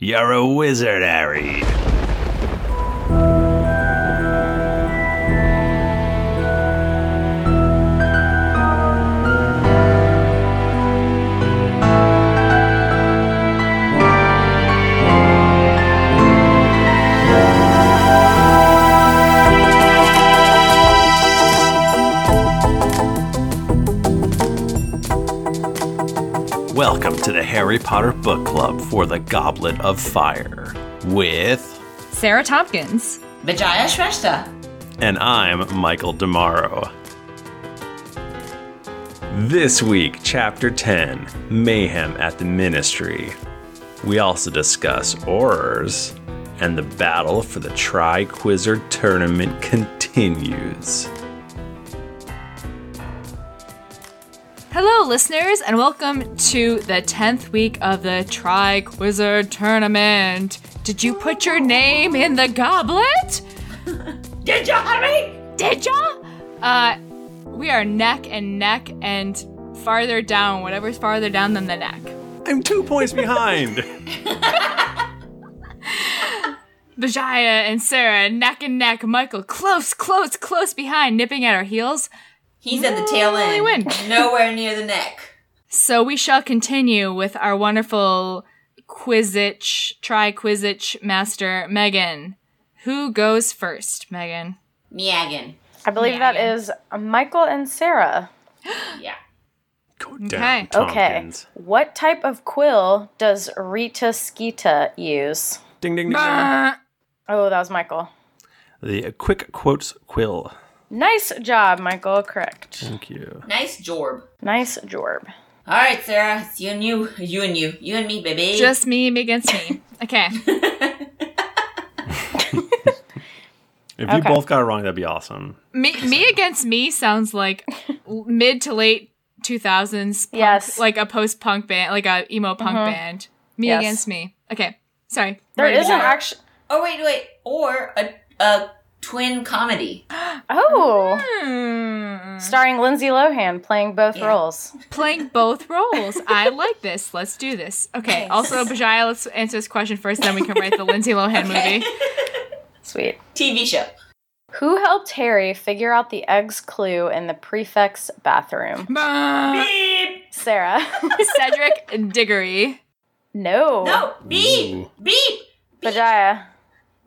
You're a wizard, Harry. Welcome to the Harry Potter Book Club for the Goblet of Fire with. Sarah Tompkins. Vijaya Shrestha. And I'm Michael Demaro. This week, Chapter 10 Mayhem at the Ministry. We also discuss Aurors, and the battle for the Triquizard Tournament continues. Listeners, and welcome to the 10th week of the Triquizard Tournament. Did you put your name in the goblet? Did ya, Harry? Did ya? Uh, we are neck and neck and farther down, whatever's farther down than the neck. I'm two points behind. Vijaya and Sarah, neck and neck. Michael, close, close, close behind, nipping at our heels. He's at the tail Really end. win. Nowhere near the neck. So we shall continue with our wonderful Quizich, try Quizich master, Megan. Who goes first, Megan? Miagan. I believe that Yeah. is Michael and Sarah. Yeah. Go Okay. down, Okay. Tompkins. What type of quill does Rita Skeeter use? Ding, ding, ding, ding. Uh, Oh, that was Michael. The quick quotes quill. Nice job, Michael. Correct. Thank you. Nice jorb. Nice jorb. All right, Sarah. It's you and you. You and you. You and me, baby. just me me against me. Okay. If you Okay. both got it wrong, that'd be awesome. me, me against me sounds like mid to late 2000s punk, Yes. like a post punk band, like a emo punk mm-hmm. band. Me Yes. against me. Okay. Sorry. There Ready to isn't actually. oh, wait, wait. Or a, a twin comedy. Oh, Hmm. starring Lindsay Lohan playing both Yeah. roles. Playing both roles. I like this. Let's do this. Okay. Nice. Also, Bajaya, let's answer this question first, then we can write the Lindsay Lohan movie. Sweet. TV show. Who helped Harry figure out the egg's clue in the prefect's bathroom? Bah. Beep. Sarah. Cedric Diggory. no. No. Beep. Ooh. Beep. Vajaya.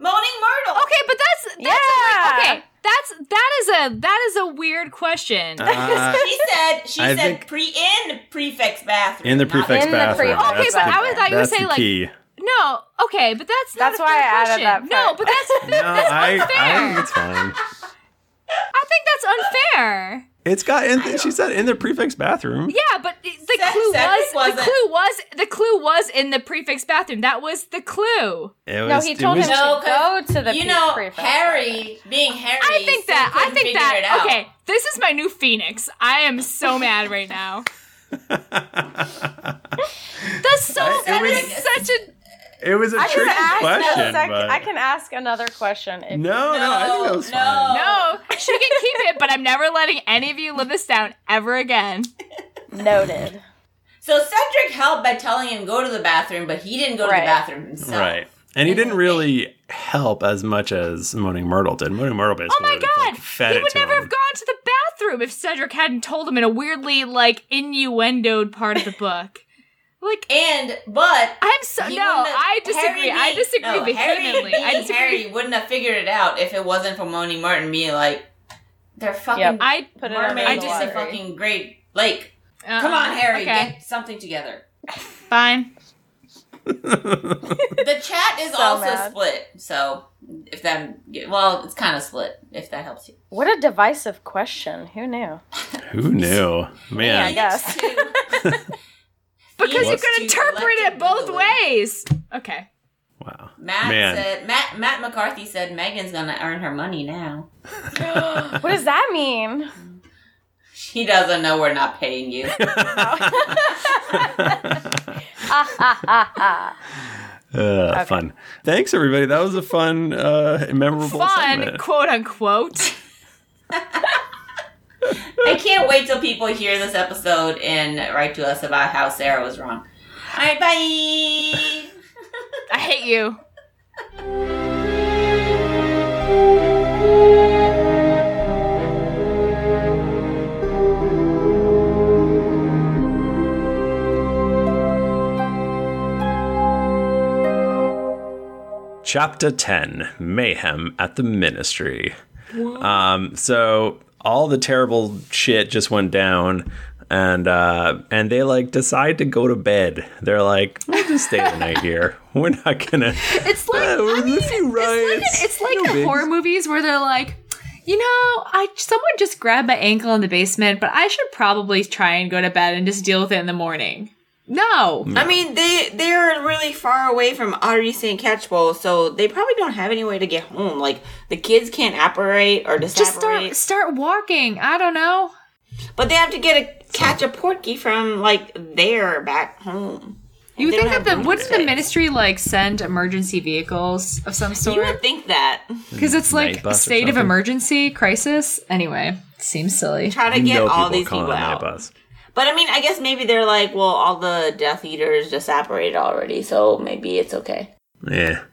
Moaning Myrtle. Okay, but that's, that's Yeah. okay. That's that is a that is a weird question. Uh, She said. She I said think- pre in prefix bathroom. in the not- prefect's In the bathroom. Okay, That's but the- I was- thought you were that's saying, like- key. no, okay, but that's not That's a why fair I added question. that No, but that's No, I, unfair. I think it's fine. I think that's unfair. It's got. In, she said in the prefix bathroom. Yeah, but the the Ced- clue Cedric was the wasn't- clue was the clue was in the prefix bathroom. That was the clue. It was, No, he told was- him No, to go to the you pre- know, prefect's Harry being Harry. I think that I think that okay. This is my new phoenix. I am so mad right now. That's so that was- is such a It was a I can tricky ask question, sec- but I can ask another question. If no, no, I think that was No, fine. no. She can keep it, but I'm never letting any of you live this down ever again. Noted. So Cedric helped by telling him go to the bathroom, but he didn't go to the bathroom himself. Right. And he didn't really help as much as Moaning Myrtle did. Moaning Myrtle basically Oh my would've, like, god! fed he would never him. have gone to the bathroom if Cedric hadn't told him in a weirdly like innuendoed part of the book. Like And but I'm so no, I disagree. Harry I disagree no, vehemently. Harry I disagree. Harry wouldn't have figured it out if it wasn't for Moaning Martin being like, they're fucking Yep. I Put it under I just- the fucking Great Lake. uh, Come on, Harry, Okay, get something together. fine. The chat is So also mad. split, so if that well, it's kind of split. If that helps you. What a divisive question. Who knew? Who knew? Yeah, I Man. guess. Because you Phoenix can interpret it both boogaloo. ways. Okay. Wow. Matt Man. said Matt Matt McCarthy said Megan's gonna earn her money now. what does that mean? She doesn't know we're not paying you. Uh, Fun. Thanks, everybody. That was a fun, uh, memorable Fun, segment. quote unquote. I can't wait till people hear this episode and write to us about how Sarah was wrong. All right, bye. I hate you. Chapter 10 Mayhem at the Ministry. Um, so all the terrible shit just went down. And uh, and they like decide to go to bed. They're like, we'll just stay the night here. We're not gonna. It's like Uh, I mean, it's like, it's like No the horror movies where they're like, you know, I someone just grabbed my ankle in the basement, but I should probably try and go to bed and just deal with it in the morning. No, I mean, they they're really far away from Ottery St. Catchpole, so they probably don't have any way to get home. Like the kids can't apparate or just start start walking. I don't know. but they have to get a catch a portkey from like there back home. You would think don't that the have wouldn't the ministry like send emergency vehicles of some sort? You sort? would think that. Hmm. Because it's like Night bus or state of emergency crisis. Anyway, seems silly. Try to You get know all people these calling people it night out. But I mean, I guess maybe they're like, well, all the Death Eaters just separated already, so maybe it's okay. Yeah,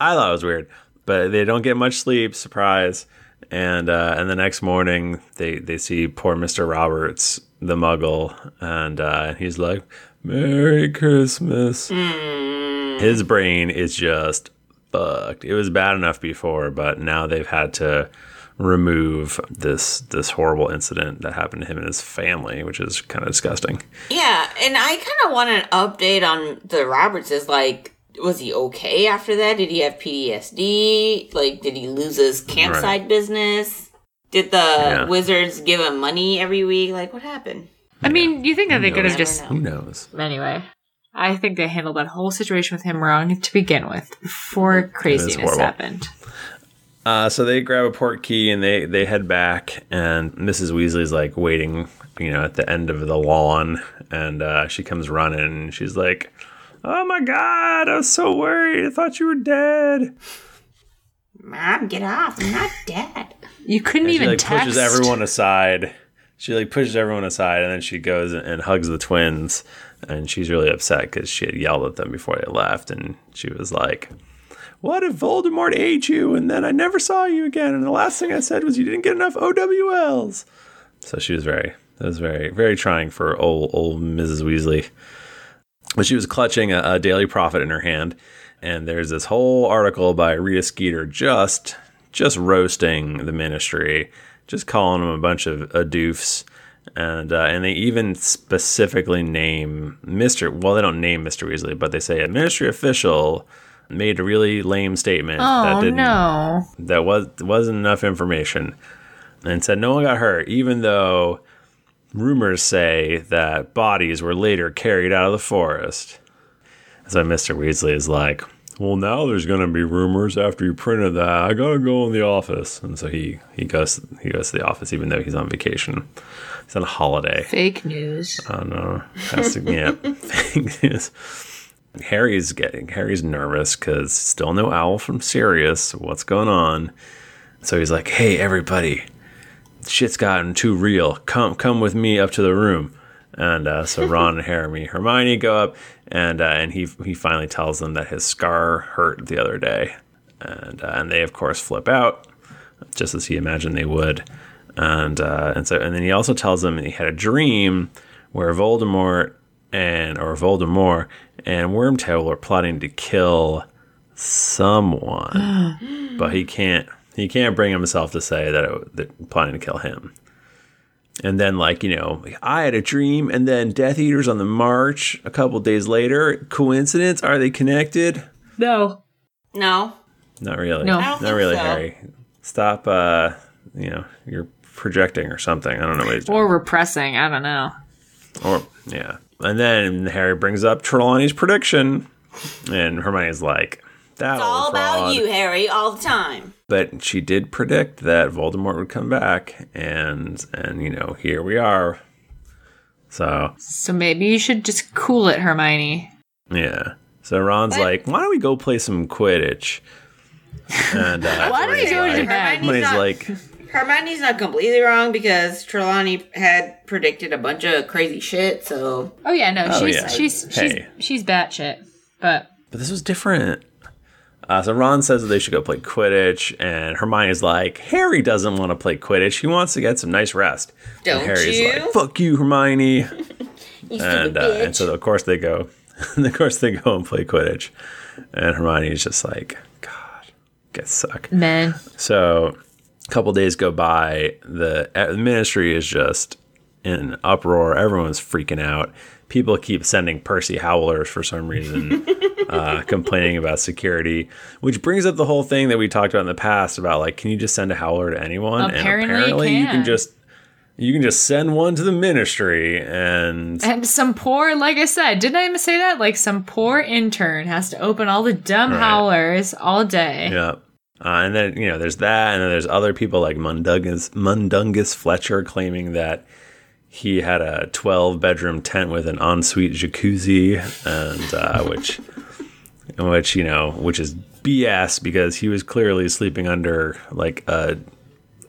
I thought it was weird, but they don't get much sleep. Surprise! And uh, and the next morning, they they see poor Mister Roberts, the Muggle, and uh, he's like, "Merry Christmas." His brain is just fucked. It was bad enough before, but now they've had to remove this this horrible incident that happened to him and his family, which is kind of disgusting. Yeah, and I kind of want an update on the Robertses. Like, was he okay after that? Did he have PTSD? Like, did he lose his campsite business? Did the Yeah. wizards give him money every week? Like, what happened? I mean, you think that they could have just know. Who knows? anyway. I think they handled that whole situation with him wrong to begin with before craziness happened. Uh, so they grab a port key and they they head back, and Mrs. Weasley's like waiting, you know, at the end of the lawn, and uh, she comes running, and she's like, "Oh my god, I was so worried. I thought you were dead." Mom, get off! I'm not dead. You couldn't And she even like text. pushes everyone aside. She like pushes everyone aside, and then she goes and hugs the twins, and she's really upset because she had yelled at them before they left, and she was like. What if Voldemort ate you and then I never saw you again? And the last thing I said was you didn't get enough OWLs. So she was very, that was very, very trying for old, old Mrs. Weasley. But she was clutching a, a Daily Prophet in her hand, and there's this whole article by Rita Skeeter just, just roasting the Ministry, just calling them a bunch of a doofs, and uh, and they even specifically name Mister. Well, they don't name Mister Weasley, but they say a Ministry official made a really lame statement that Oh didn't no! that was wasn't enough information and said no one got hurt even though rumors say that bodies were later carried out of the forest so mr weasley is like well now there's going to be rumors after you printed that i gotta go in the office and so he he goes he goes to the office even though he's on vacation he's on a holiday Fake news. I don't know. Has to, yeah. Thing is, Harry's getting Harry's nervous because still no owl from Sirius. What's going on? So he's like, "Hey, everybody, shit's gotten too real. Come, come with me up to the room." And uh, so Ron and Harry, Hermione go up, and uh, and he he finally tells them that his scar hurt the other day, and uh, and they of course flip out, just as he imagined they would, and uh, and so and then he also tells them he had a dream where Voldemort and or Voldemort and Wormtail were plotting to kill someone, but he can't he can't bring himself to say that it, that planning to kill him. And then, like you know, I had a dream, and then Death Eaters on the march a couple days later. Coincidence? Are they connected? No. No, Not really. No. I don't not think really, so. Harry. Stop. Uh, you know, you're projecting or something. I don't know what he's doing. Or repressing. I don't know. Or yeah. And then Harry brings up Trelawney's prediction, and Hermione's like, "That it's all old about you, Harry, all the time. But she did predict that Voldemort would come back, and and you know here we are. So So maybe you should just cool it, Hermione. yeah. So Ron's What? like, "Why don't we go play some Quidditch?" And uh, Why don't we go to like, bed? Hermione's not- like, Hermione's not completely wrong because Trelawney had predicted a bunch of crazy shit. So Oh yeah, no, Oh, she's yeah. she's she's Hey. she's batshit. But "But this was different." Uh, so Ron says that they should go play Quidditch, and Hermione's like, Harry doesn't want to play Quidditch. He wants to get some nice rest. Don't and Harry's you? like, "Fuck you, Hermione." You and uh, and so of course they go, of course they go and play Quidditch, and Hermione's just like, God, get suck. man. So a couple days go by. The, uh, ministry is just in uproar. Everyone's freaking out. People keep sending Percy howlers for some reason, uh, complaining about security, which brings up the whole thing that we talked about in the past about like, can you just send a howler to anyone? Apparently you you can. can just you can just send one to the ministry and And some poor, like I said, didn't I even say that? Like some poor intern has to open all the dumb Right. howlers all day. Yeah. Uh, and then, you know, there's that. And then there's other people like Mundungus, Mundungus Fletcher claiming that he had a 12 bedroom tent with an ensuite jacuzzi, and uh, which, which, you know, which is BS because he was clearly sleeping under like a,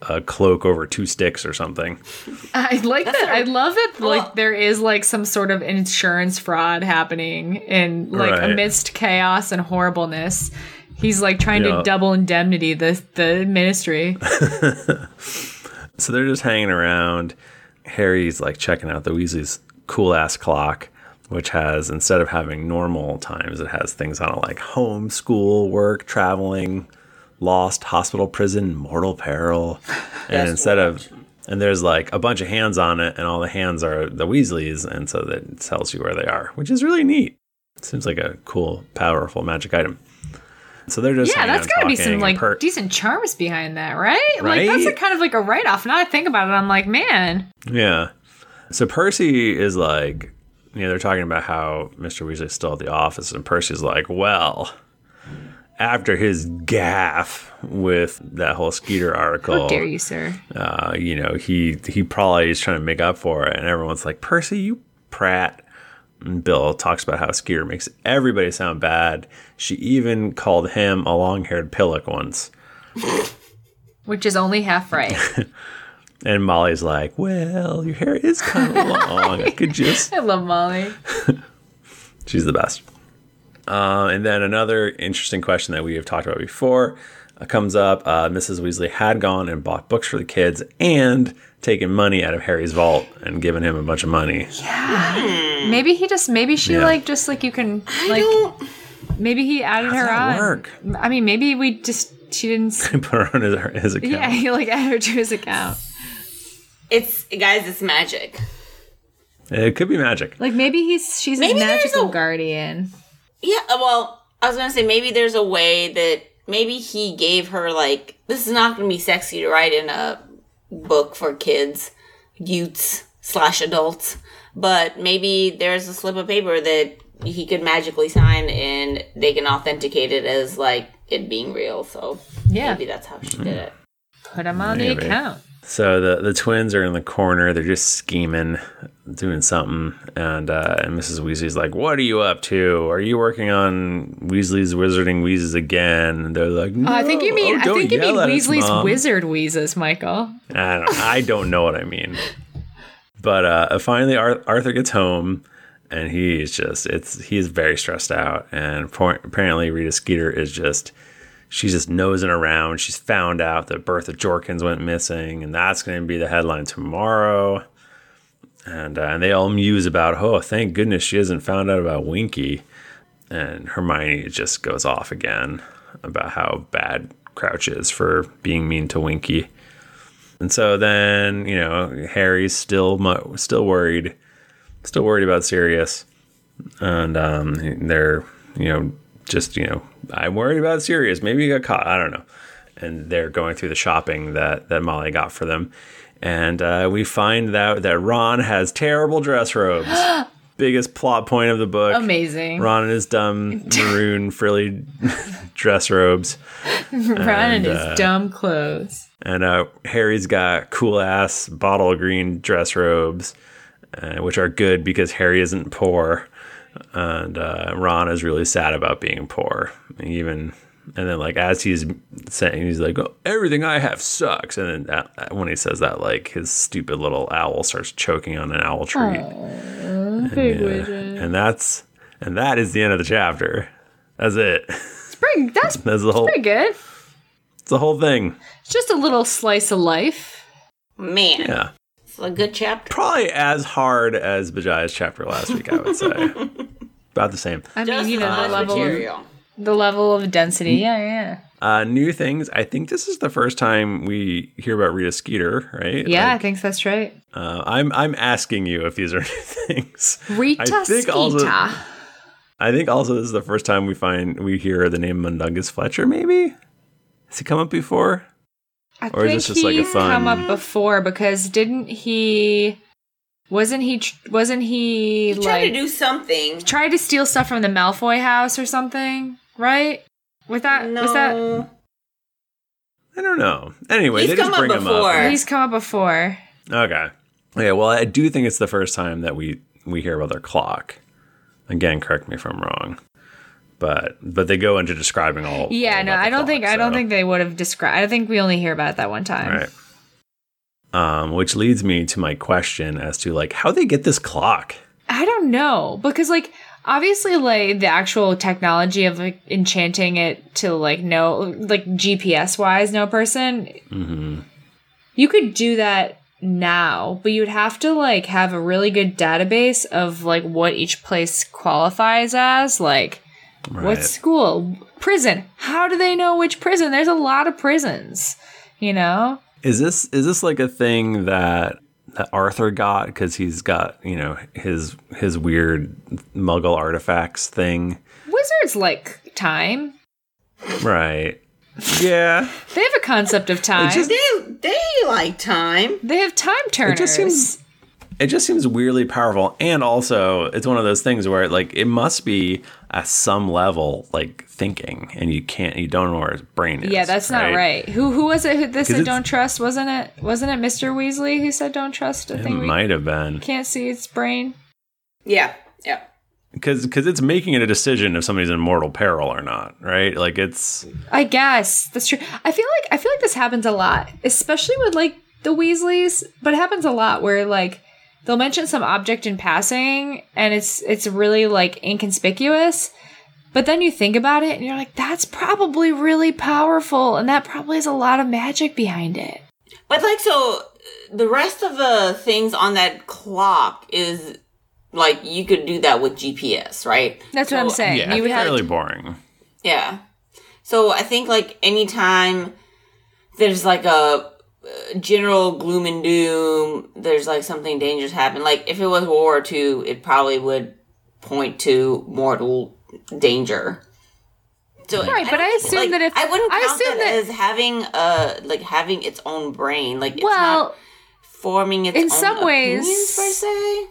a cloak over two sticks or something. I like that. I love that. Like Well- there is like some sort of insurance fraud happening in like Right. amidst chaos and horribleness. He's like trying Yeah. to double indemnity the the ministry. So they're just hanging around. Harry's like checking out the Weasley's cool ass clock, which has instead of having normal times, it has things on it like home, school, work, traveling, lost, hospital, prison, mortal peril. And instead of and there's like a bunch of hands on it, and all the hands are the Weasleys, and so that tells you where they are, which is really neat. Seems like a cool, powerful magic item. So they're just yeah, that's gotta be some like Per- decent charms behind that, right? Like that's a kind of like a write off. Now I think about it, I'm like, man, Yeah. So Percy is like, you know, they're talking about how Mr. Weasley's still at the office, and Percy's like, well, after his gaffe with that whole Skeeter article, how dare you, sir? uh, you know, he he probably is trying to make up for it, and everyone's like, Percy, you prat. Bill talks about how Skeeter makes everybody sound bad. She even called him a long-haired pillock once. Which is only half right. And Molly's like, well, your hair is kind of long. I could just I love Molly. She's the best. Uh, and then another interesting question that we have talked about before uh, comes up. Uh, Mrs. Weasley had gone and bought books for the kids and taken money out of Harry's vault and given him a bunch of money. Yeah. Maybe he just maybe she Yeah. like just like you can I like don't. maybe he added her that on. work? I mean maybe we just she didn't Put her on his, his account. Yeah, he like added her to his account. It's guys. It's magic. It could be magic. Like maybe he's she's Maybe a magical a- guardian. Yeah. uh, Well, I was gonna say maybe there's a way that maybe he gave her like this is not gonna be sexy to write in a book for kids, youths slash adults, but maybe there's a slip of paper that he could magically sign and they can authenticate it as like it being real. So Yeah. maybe that's how she did it. Put him on Maybe. the account. So the, the twins are in the corner. They're just scheming, doing something. And, uh, and Mrs. Weasley's like, What are you up to? Are you working on Weasley's Wizarding Wheezes again? And they're like, no, Oh, I think you mean oh, I think you mean at us, Weasley's wizard wheezes, Michael. I don't, I don't know what I mean. But uh, finally, Ar- Arthur gets home, and he's just it's he's very stressed out. And por- apparently, Rita Skeeter is just she's just nosing around. She's found out that Bertha Jorkins went missing, and that's going to be the headline tomorrow. And uh, and they all muse about, oh, thank goodness she hasn't found out about Winky. And Hermione just goes off again about how bad Crouch is for being mean to Winky. And so then, you know, Harry's still mu- still worried, still worried about Sirius, and um, they're, you know, just you know, I'm worried about Sirius. Maybe he got caught. I don't know. And they're going through the shopping that that Molly got for them, and uh, we find out that Ron has terrible dress robes. Biggest plot point of the book. Amazing. Ron and his dumb maroon frilly dress robes. Ron and his uh, dumb clothes. And uh, Harry's got cool ass bottle green dress robes, uh, which are good because Harry isn't poor. And uh, Ron is really sad about being poor. Even and then like as he's saying, he's like, oh, "Everything I have sucks." And then that, when he says that, like his stupid little owl starts choking on an owl tree. Big Yeah. And that's and that is the end of the chapter. That's it. It's pretty pretty. That's, That's the whole. pretty good. It's the whole thing. It's just a little slice of life. Man, Yeah. it's a good chapter. Probably as hard as Bajaya's chapter last week, I would say. About the same. I Just mean, you know, the the level, of, material. The level of density. Yeah, yeah, Uh, new things. I think this is the first time we hear about Rita Skeeter, right? yeah. I think that's right. uh, I'm I'm asking you if these are new things. Rita I think also- Skeeter. I think also this is the first time we find we hear the name Mundungus Fletcher. Maybe has he come up before? I Or is think this just like a he's fun- come up before because didn't he? Wasn't he? Wasn't he He's trying like to do something. tried to steal stuff from the Malfoy house or something? Right? Was that? No, Was that? I don't know. Anyway, He's they just come up bring him before. up. He's come up before. Okay. Yeah. Well, I do think it's the first time that we we hear about their clock. Again, correct me if I'm wrong. But but they go into describing all. Yeah, all no, I don't think clock, I don't think they would have described. I think we only hear about it that one time. Right. Um, which leads me to my question as to like how they get this clock. I don't know because like obviously like the actual technology of like enchanting it to like no like GPS wise no person. Mm-hmm. You could do that now, but you'd have to like have a really good database of like what each place qualifies as like Right. what school, prison. How do they know which prison? There's a lot of prisons, you know? Is this is this like a thing that that Arthur got because he's got you know his his weird Muggle artifacts thing, Wizards like time. right? Yeah, They have a concept of time. just- They they like time. they have time turners. it just seems it just seems weirdly powerful, and also it's one of those things where like it must be at some level like thinking, and you can't you don't know where his brain is. yeah, that's not right. Who who was it who this said don't trust? Wasn't it wasn't it Mr. Weasley who said don't trust a It thing we might have been can't see its brain? Yeah, yeah. because because it's making it a decision if somebody's in mortal peril or not, right? Like it's I guess that's true. I feel like I feel like this happens a lot, especially with like the Weasleys, but it happens a lot where like they'll mention some object in passing and it's it's really like inconspicuous. But then you think about it and you're like, that's probably really powerful, and that probably has a lot of magic behind it. But like so, the rest of the things on that clock is like you could do that with GPS, right? That's what I'm saying. yeah, you would have fairly boring. Yeah. So I think like anytime there's like a general gloom and doom, there's like something dangerous happen. Like if it was World War II, it probably would point to mortal danger. So Right, but I assume like, that if- I wouldn't I count assume that, that- as having uh like having its own brain. Like it's well, not forming its in own some ways- per se.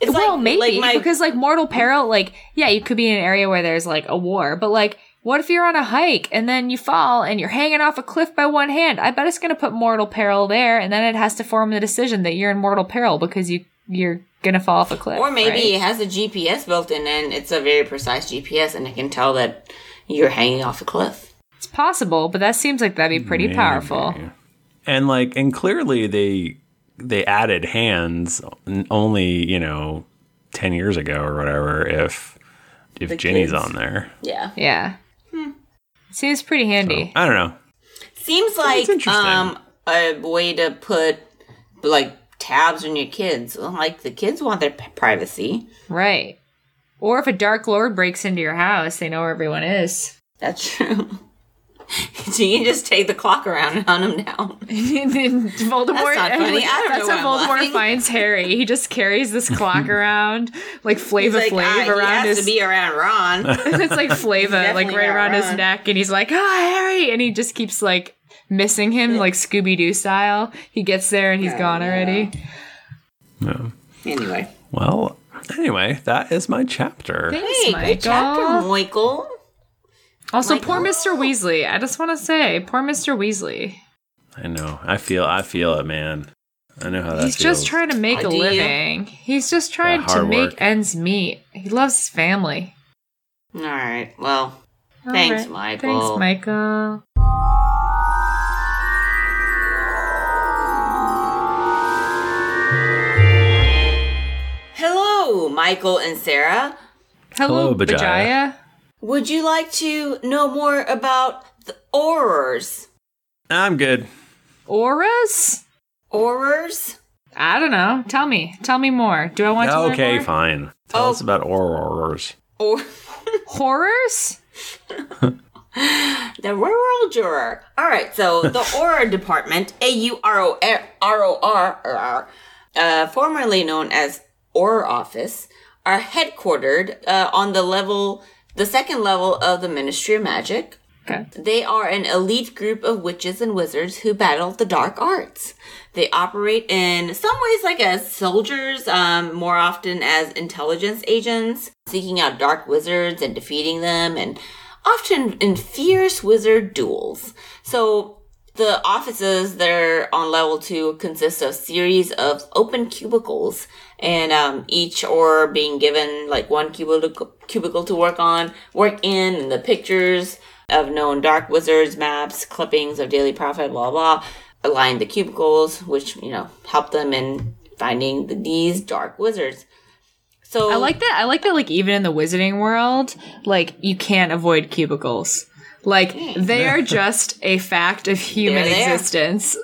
It's well, like- maybe like my- because like mortal peril, like yeah, you could be in an area where there's like a war, but like what if you're on a hike and then you fall and you're hanging off a cliff by one hand? I bet it's going to put mortal peril there, and then it has to form the decision that you're in mortal peril because you you're going to fall off a cliff. Or maybe right? it has a GPS built in and it's a very precise GPS and it can tell that you're hanging off a cliff. it's possible, but that seems like that'd be pretty Maybe. powerful. And like, and clearly they they added hands only you know ten years ago or whatever. If if The Ginny's kids. on there, Yeah. Yeah. Seems pretty handy. I don't know. Seems like um a way to put like tabs on your kids. Like the kids want their p- privacy. Right. Or if a dark lord breaks into your house, they know where everyone is. That's true. so you just take the clock around and hunt him down. and then Voldemort. That's not funny. I don't that's know how why I'm Voldemort finds Harry. He just carries this clock around, like He's Flava like, Flav ah, he around has his. to be around Ron. it's like Flava, like right not around his neck, and he's like, "Ah, Harry!" And he just keeps like missing him, like Scooby Doo style. He gets there and he's Oh, gone no. already. Yeah. anyway. Well, anyway, that is my chapter. Thanks, Hey, Michael. good chapter, Michael. Also, Michael. poor oh, Mr. Weasley. I just want to say, poor Mr. Weasley. I know. I feel. I feel it, man. I know how that He's feels. just trying to make Oh, a do living. He's just trying to hard make work. ends meet. He loves his family. All right. Well, All Thanks, right. Michael. Thanks, Michael. hello, Michael and Sarah. Hello, Hello, Bajaya. Bajaya. Would you like to know more about the Aurors? I'm good. Auras? Aurors? I don't know. Tell me. Tell me more. Do I want to learn Okay, more? fine. Tell Oh. us about aurors. Or Horrors? the rural juror. All right, so the Auror Department, A U R O R O R, uh, formerly known as Auror Office, are headquartered uh, on the level, the second level of the Ministry of Magic. Okay. They are an elite group of witches and wizards who battle the dark arts. They operate in some ways like as soldiers, um, more often as intelligence agents, seeking out dark wizards and defeating them, and often in fierce wizard duels. So the offices that are on level two consist of series of open cubicles, and um, each or being given like one cubicle cubicle to work on, work in, and the pictures of known dark wizards, maps, clippings of Daily Prophet, blah blah, align the cubicles, which you know help them in finding the, these dark wizards. So I like that. I like that. Like even in the wizarding world, like you can't avoid cubicles. Like they are just a fact of human They're there. existence.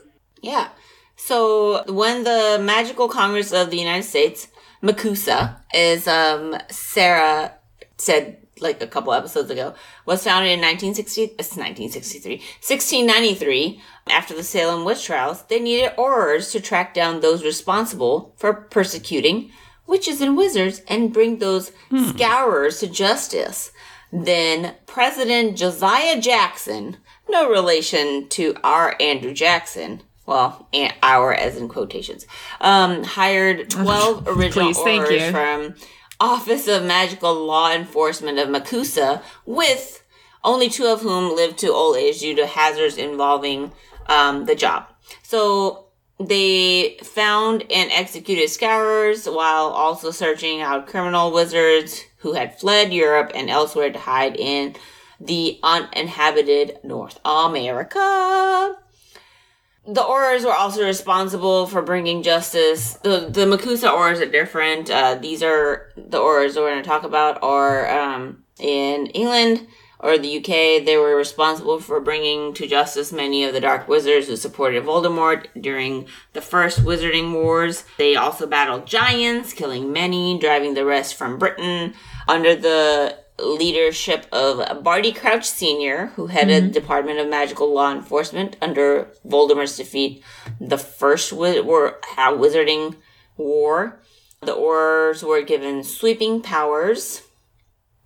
Yeah. So when the Magical Congress of the United States, MACUSA, is um Sarah said like a couple episodes ago, was founded in 1960, it's 1963, 1693. After the Salem witch trials, they needed aurors to track down those responsible for persecuting witches and wizards and bring those scourers to justice. Then President Josiah Jackson, no relation to our Andrew Jackson, well, our as in quotations, um, hired 12 original Please, you. from Office of Magical Law Enforcement of MACUSA, with only two of whom lived to old age due to hazards involving um, the job. So they found and executed scourers while also searching out criminal wizards who had fled Europe and elsewhere to hide in the uninhabited North America. The Aurors were also responsible for bringing justice. The the MACUSA Aurors are different. Uh, these are the Aurors we're going to talk about are um, in England or the UK. They were responsible for bringing to justice many of the Dark Wizards who supported Voldemort during the first Wizarding Wars. They also battled giants, killing many, driving the rest from Britain under the leadership of Barty Crouch Sr., who headed the Department of Magical Law Enforcement under Voldemort's defeat, the first wi- war, uh, Wizarding War. The Aurors were given sweeping powers,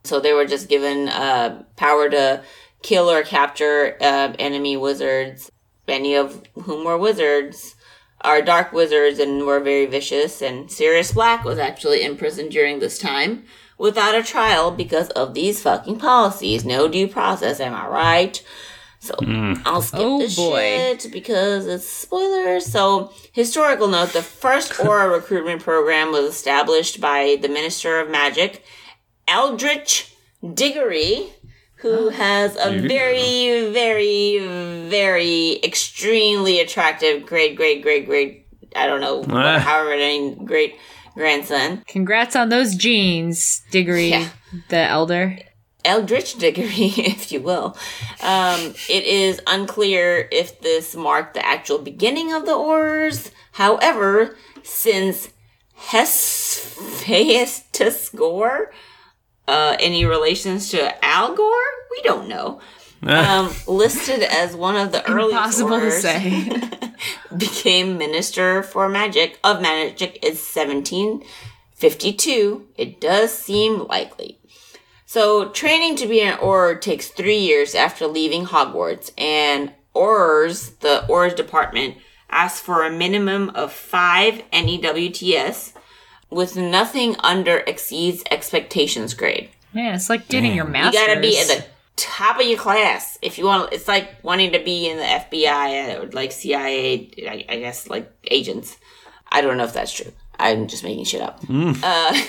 so they were just given uh, power to kill or capture uh, enemy wizards, many of whom were wizards, are dark wizards and were very vicious. And Sirius Black was actually imprisoned during this time without a trial because of these fucking policies. No due process, am I right? So I'll skip Oh, this boy. shit because it's spoilers. So historical note: the first Auror recruitment program was established by the Minister of Magic, Eldritch Diggory, who has a very, very, very extremely attractive great, great, great, great. I don't know, Ah. however many great grandson. Congrats on those genes, Diggory Yeah. the Elder. Eldritch Diggory, if you will. Um, it is unclear if this marked the actual beginning of the Aurors. However, since Hephaestus Gore, uh, any relations to Al Gore? We don't know. Um, listed as one of the early Impossible to say. became Minister for Magic of Magic is 1752. It does seem likely. So, training to be an Auror takes three years after leaving Hogwarts, and Aurors, the Aurors department, asks for a minimum of five NEWTS, with nothing under exceeds expectations grade. Man, it's like getting your master's. You gotta be at the top of your class if you want. It's like wanting to be in the FBI or like CIA, I, I guess, like agents. I don't know if that's true. I'm just making shit up. Uh,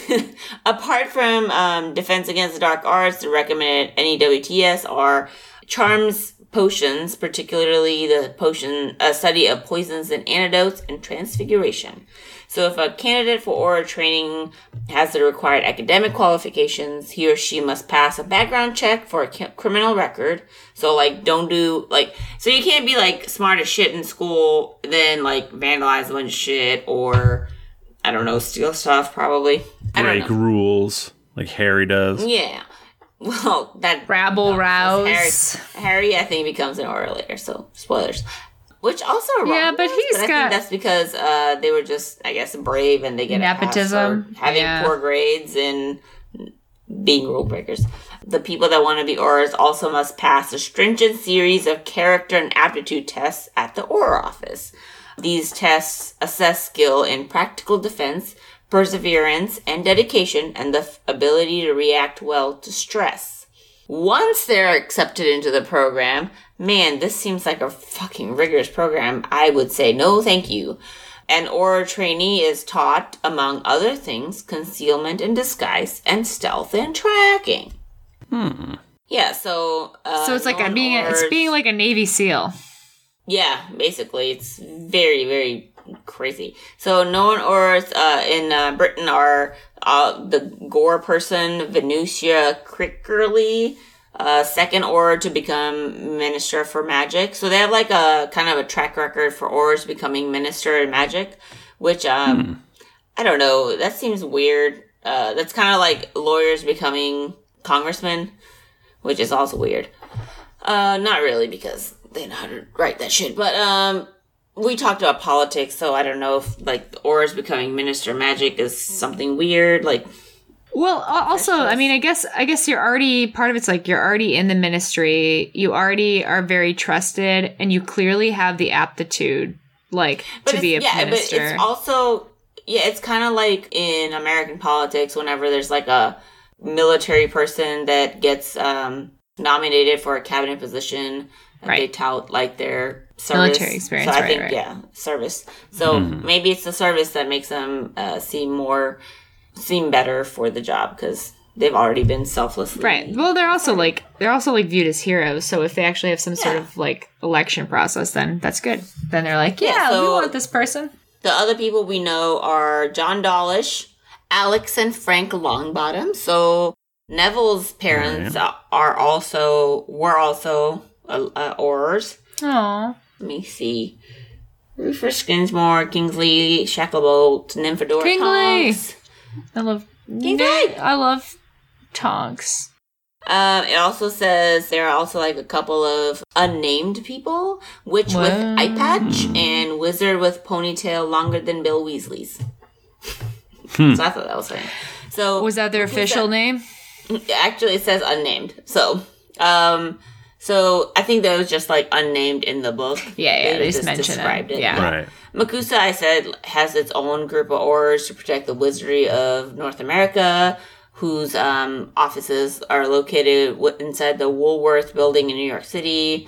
apart from um, Defense Against the Dark Arts, the recommended NEWTS are charms potions, particularly the potion a study of poisons and antidotes, and transfiguration. So if a candidate for auror training has the required academic qualifications, he or she must pass a background check for a criminal record. So like, don't do like, so you can't be like smart as shit in school, then like vandalize a bunch of shit or I don't know, steal stuff probably. Break rules like Harry does. Yeah. Well, that Rabble no, rouse. Harry, Harry, I think becomes an auror later, so spoilers. Which also Yeah, but he's I got- think that's because uh, they were just, I guess, brave and they get Nepotism, having yeah. poor grades and being rule breakers. The people that want to be aurors also must pass a stringent series of character and aptitude tests at the auror office. These tests assess skill in practical defense, perseverance, and dedication, and the f- ability to react well to stress. Once they're accepted into the program, man, this seems like a fucking rigorous program. I would say no, thank you. An auror trainee is taught, among other things, concealment and disguise, and stealth and tracking. Hmm. Yeah, so uh, So it's like a being a, it's being like a Navy SEAL. yeah, basically, it's very, very crazy. So, known aurors uh, in uh, Britain are uh, the Gore person, Venusia Crickerly, uh, second auror to become Minister for Magic. So, they have like a kind of a track record for aurors becoming Minister in Magic, which, um, I don't know, that seems weird. Uh, that's kind of like lawyers becoming congressmen, which is also weird. Uh, not really because they know how to write that shit. But um, we talked about politics, so I don't know if like aurors becoming minister magic is something weird. Like, Well, also, I mean, I guess I guess you're already part of it's like you're already in the ministry. You already are very trusted, and you clearly have the aptitude, like to be a yeah, minister. but it's also yeah, it's kind of like in American politics. Whenever there's like a military person that gets um nominated for a cabinet position, and they tout like their service. Military experience, So I right, think right. yeah, service. So maybe it's the service that makes them uh, seem more seem better for the job because they've already been selflessly Right. Well, they're also like they're also like viewed as heroes. So if they actually have some sort of like election process, then that's good. Then they're like, yeah, Yeah, we want this person. The other people we know are John Dawlish, Alice and Frank Longbottom. So Neville's parents uh are also were also uh, uh, aurors. Oh, Let me see. Rufus Skinsmore, Kingsley, Shacklebolt, Nymphadora Kingsley! Tonks. I love. Kingsley! I love Tonks. Um, it also says there are also like a couple of unnamed people, Witch with eye patch and Wizard with ponytail longer than Bill Weasley's. so I thought that was funny. So Was that their who's official name? Actually, it says unnamed. So, um, so I think that was just like unnamed in the book. Yeah, yeah, they just mention it. Yeah. Right. MACUSA, I said, has its own group of aurors to protect the wizardry of North America, whose um, offices are located w- inside the Woolworth building in New York City.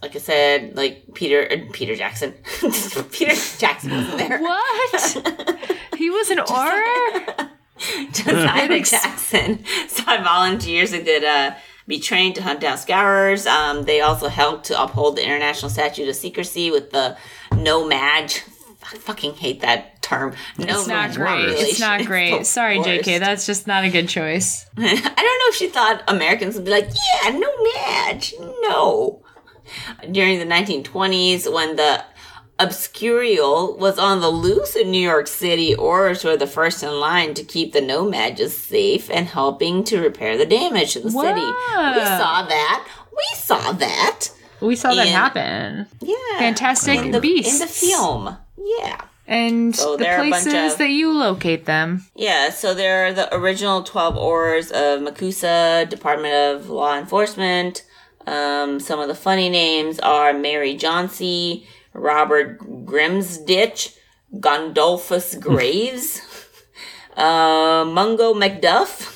Like I said, like Peter uh, Peter Jackson, Peter Jackson wasn't there. What? he was an auror. Josiah Jackson sought volunteers who could uh, be trained to hunt down scourers. Um, they also helped to uphold the international statute of secrecy with the No-Maj. I fucking hate that term. No It's not great. It's not great. the Sorry, worst. JK. That's just not a good choice. I don't know if she thought Americans would be like, yeah, no match. No. During the 1920s, when the Obscurial was on the loose in New York City, Oars were the first in line to keep the No-Majs safe and helping to repair the damage to the city. We saw that. We saw that. We saw that And- happen. Yeah. Fantastic in the, Beasts. In the film. Yeah. And So the there are a bunch places of- that you locate them. Yeah, so there are the original 12 oars of MACUSA, Department of Law Enforcement. Um, some of the funny names are Mary Johnsey, Robert Grimsditch, Gondulphus Graves, uh, Mungo Macduff,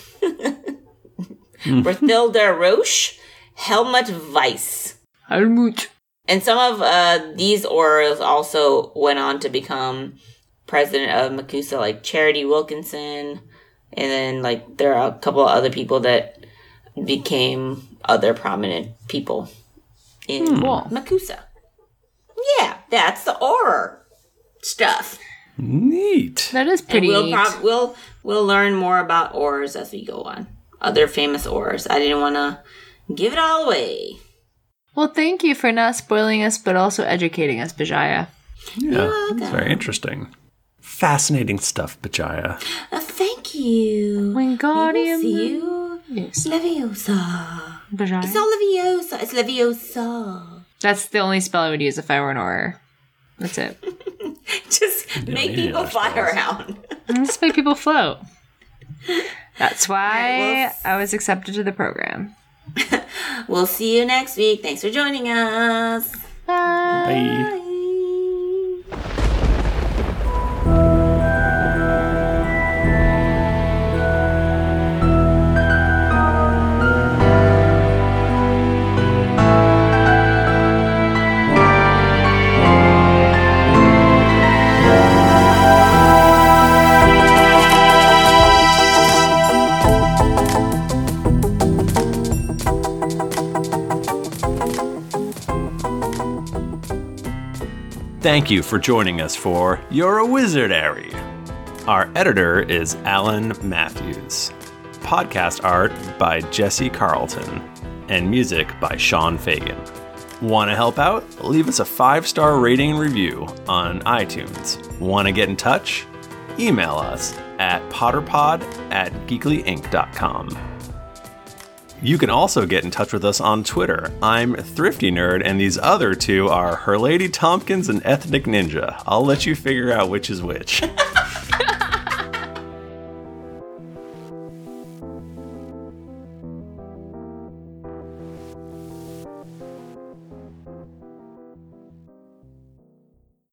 Berthilda Roche, Helmut Weiss. Helmut. And some of uh, these aurors also went on to become president of MACUSA, like Charity Wilkinson, and then like there are a couple of other people that became other prominent people in Cool. MACUSA. Yeah, that's the horror stuff. Neat. That is And pretty we'll neat. prob- we'll we'll learn more about ores as we go on. Other famous ores. I didn't want to give it all away. well, thank you for not spoiling us, but also educating us, Bajaya. Yeah, that's very interesting. Fascinating stuff, Bajaya. Uh, thank you. Wingardium We will see you. Yes, Leviosa. It's Bajaya. not Leviosa. It's Leviosa. That's the only spell I would use if I were an auror. That's it. Just make people fly spells. around. Just make people float. That's why Alright, well, I was accepted to the program. We'll see you next week. Thanks for joining us. Bye. Bye. Thank you for joining us for You're a Wizard, Harry. Our editor is Alan Matthews. Podcast art by Jesse Carlton. And music by Sean Fagan. Want to help out? Leave us a five star rating and review on iTunes. Want to get in touch? Email us at potterpod at geeklyinc.com. You can also get in touch with us on Twitter. I'm Thrifty Nerd, and these other two are Her Lady Tompkins and Ethnic Ninja. I'll let you figure out which is which.